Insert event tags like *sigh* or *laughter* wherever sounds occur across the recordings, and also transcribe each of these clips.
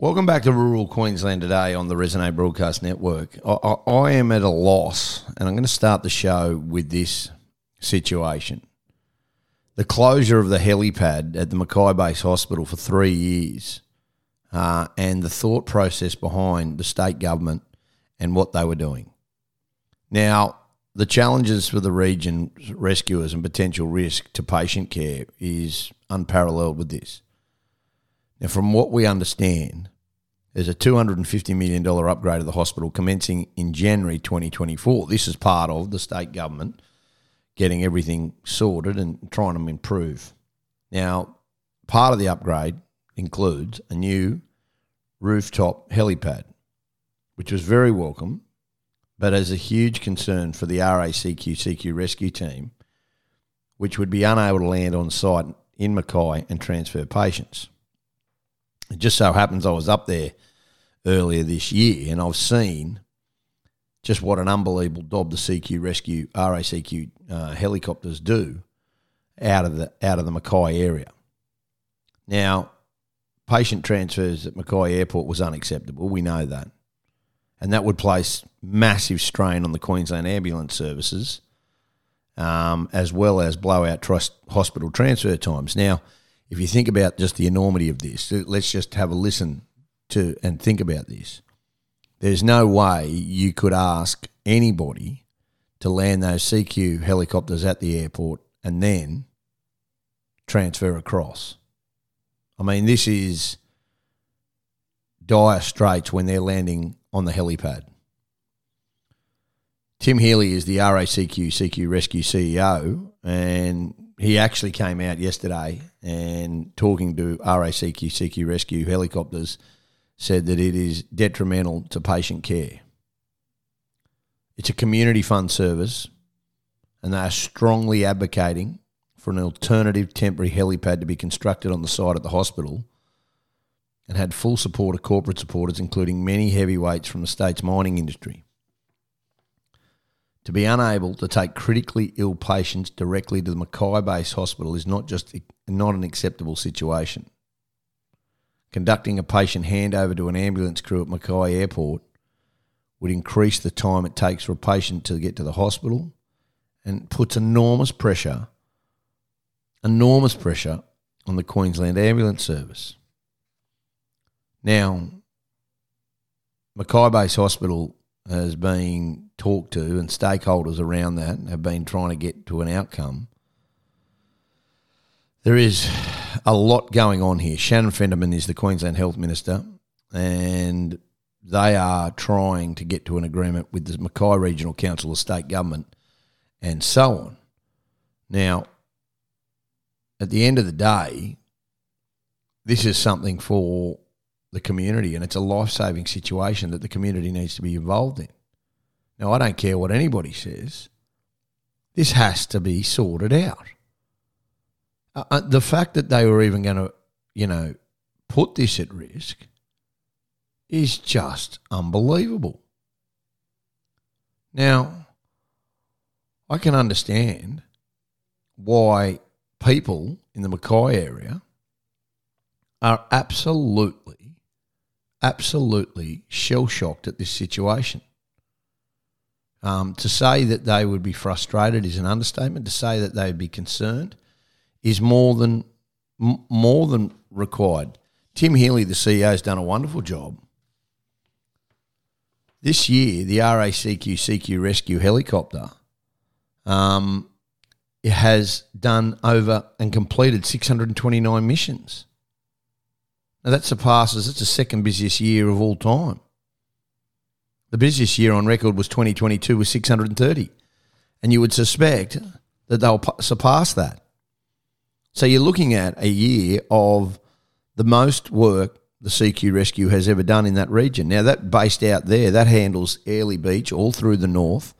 Welcome back to rural Queensland today on the Resonate Broadcast Network. I, I, I am at a loss, and I'm going to start the show with this situation. The closure of the helipad at the Mackay Base Hospital for three years, uh, and the thought process behind the state government and what they were doing. Now, the challenges for the region rescuers and potential risk to patient care is unparalleled with this. Now, from what we understand, there's a $250 million upgrade of the hospital commencing in January 2024. This is part of the state government getting everything sorted and trying to improve. Now, part of the upgrade includes a new rooftop helipad, which was very welcome, but as a huge concern for the RACQ CQ rescue team, which would be unable to land on site in Mackay and transfer patients. It just so happens I was up there earlier this year and I've seen just what an unbelievable job the CQ rescue RACQ uh, helicopters do out of the out of the Mackay area. Now, patient transfers at Mackay Airport was unacceptable. We know that, and that would place massive strain on the Queensland ambulance services, um, as well as blow out trust hospital transfer times. Now, if you think about just the enormity of this, let's just have a listen to and think about this. There's no way you could ask anybody to land those CQ helicopters at the airport and then transfer across. I mean, this is dire straits when they're landing on the helipad. Tim Healy is the RACQ CQ Rescue CEO, and he actually came out yesterday and talking to RACQ CQ Rescue helicopters said that it is detrimental to patient care. It's a community fund service, and they are strongly advocating for an alternative temporary helipad to be constructed on the site of the hospital and had full support of corporate supporters, including many heavyweights from the state's mining industry. To be unable to take critically ill patients directly to the Mackay Base Hospital is not just not an acceptable situation. Conducting a patient handover to an ambulance crew at Mackay Airport would increase the time it takes for a patient to get to the hospital and puts enormous pressure, enormous pressure on the Queensland Ambulance Service. Now, Mackay Base Hospital has been talked to, and stakeholders around that have been trying to get to an outcome. There is a lot going on here. Shannon Fentiman is the Queensland Health Minister, and they are trying to get to an agreement with the Mackay Regional Council of State Government and so on. Now, at the end of the day, this is something for the community, and it's a life saving situation that the community needs to be involved in. Now, I don't care what anybody says, this has to be sorted out. Uh, uh the fact that they were even going to, you know, put this at risk is just unbelievable. Now, I can understand why people in the Mackay area are absolutely, absolutely shell shocked at this situation. Um, to say that they would be frustrated is an understatement. To say that they would be concerned is more than m- more than required. Tim Healy, the CEO, has done a wonderful job. This year, the RACQ CQ Rescue helicopter um, has done over and completed 629 missions. Now that surpasses, it's the second busiest year of all time. The busiest year on record was 2022 with 630. And you would suspect that they'll surpass that. So you're looking at a year of the most work the CQ Rescue has ever done in that region. Now, that based out there, that handles Airlie Beach all through the north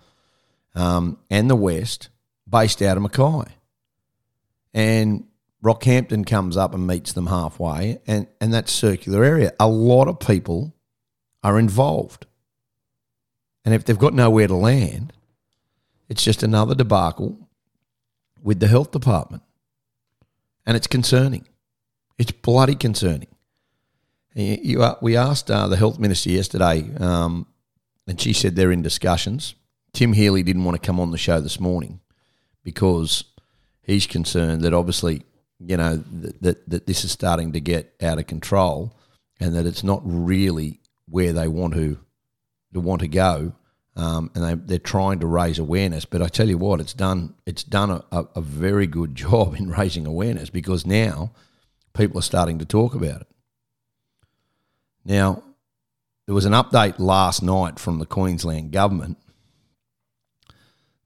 um, and the west, based out of Mackay. And Rockhampton comes up and meets them halfway, and, and that circular area. A lot of people are involved. And if they've got nowhere to land, it's just another debacle with the health department. And it's concerning. It's bloody concerning. You, uh, we asked uh, the health minister yesterday, um, and she said they're in discussions. Tim Healy didn't want to come on the show this morning because he's concerned that obviously, you know, that, that, that this is starting to get out of control and that it's not really where they want to to want to go. Um, and they, they're trying to raise awareness. But I tell you what, it's done. It's done a, a, a very good *laughs* job in raising awareness because now people are starting to talk about it. Now, there was an update last night from the Queensland government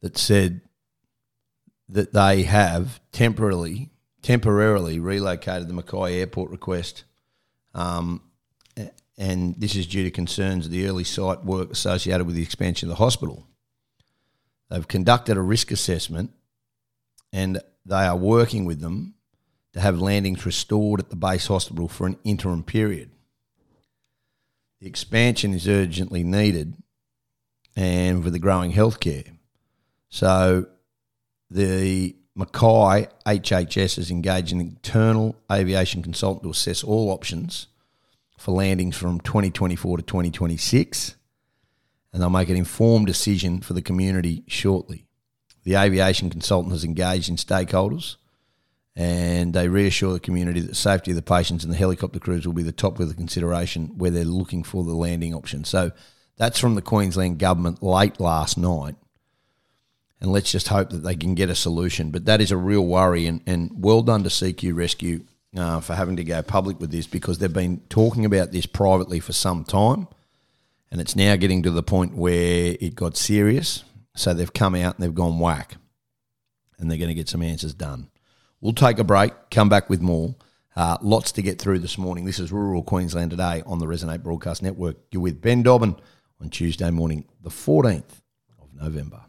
that said that they have temporarily temporarily relocated the Mackay Airport request, um, and this is due to concerns of the early site work associated with the expansion of the hospital. They've conducted a risk assessment, and they are working with them to have landings restored at the base hospital for an interim period. The expansion is urgently needed, and with the growing healthcare. So the Mackay HHS has engaged an internal aviation consultant to assess all options for landings from 2024 to 2026, and they'll make an informed decision for the community shortly. The aviation consultant has engaged in stakeholders and they reassure the community that the safety of the patients and the helicopter crews will be the top of the consideration where they're looking for the landing option. So that's from the Queensland government late last night and let's just hope that they can get a solution. But that is a real worry, and, and well done to CQ Rescue uh, for having to go public with this because they've been talking about this privately for some time, and it's now getting to the point where it got serious. So they've come out and they've gone whack, and they're going to get some answers done. We'll take a break, come back with more. Uh, lots to get through this morning. This is Rural Queensland today on the Resonate Broadcast Network. You're with Ben Dobbin on Tuesday morning, the 14th of November.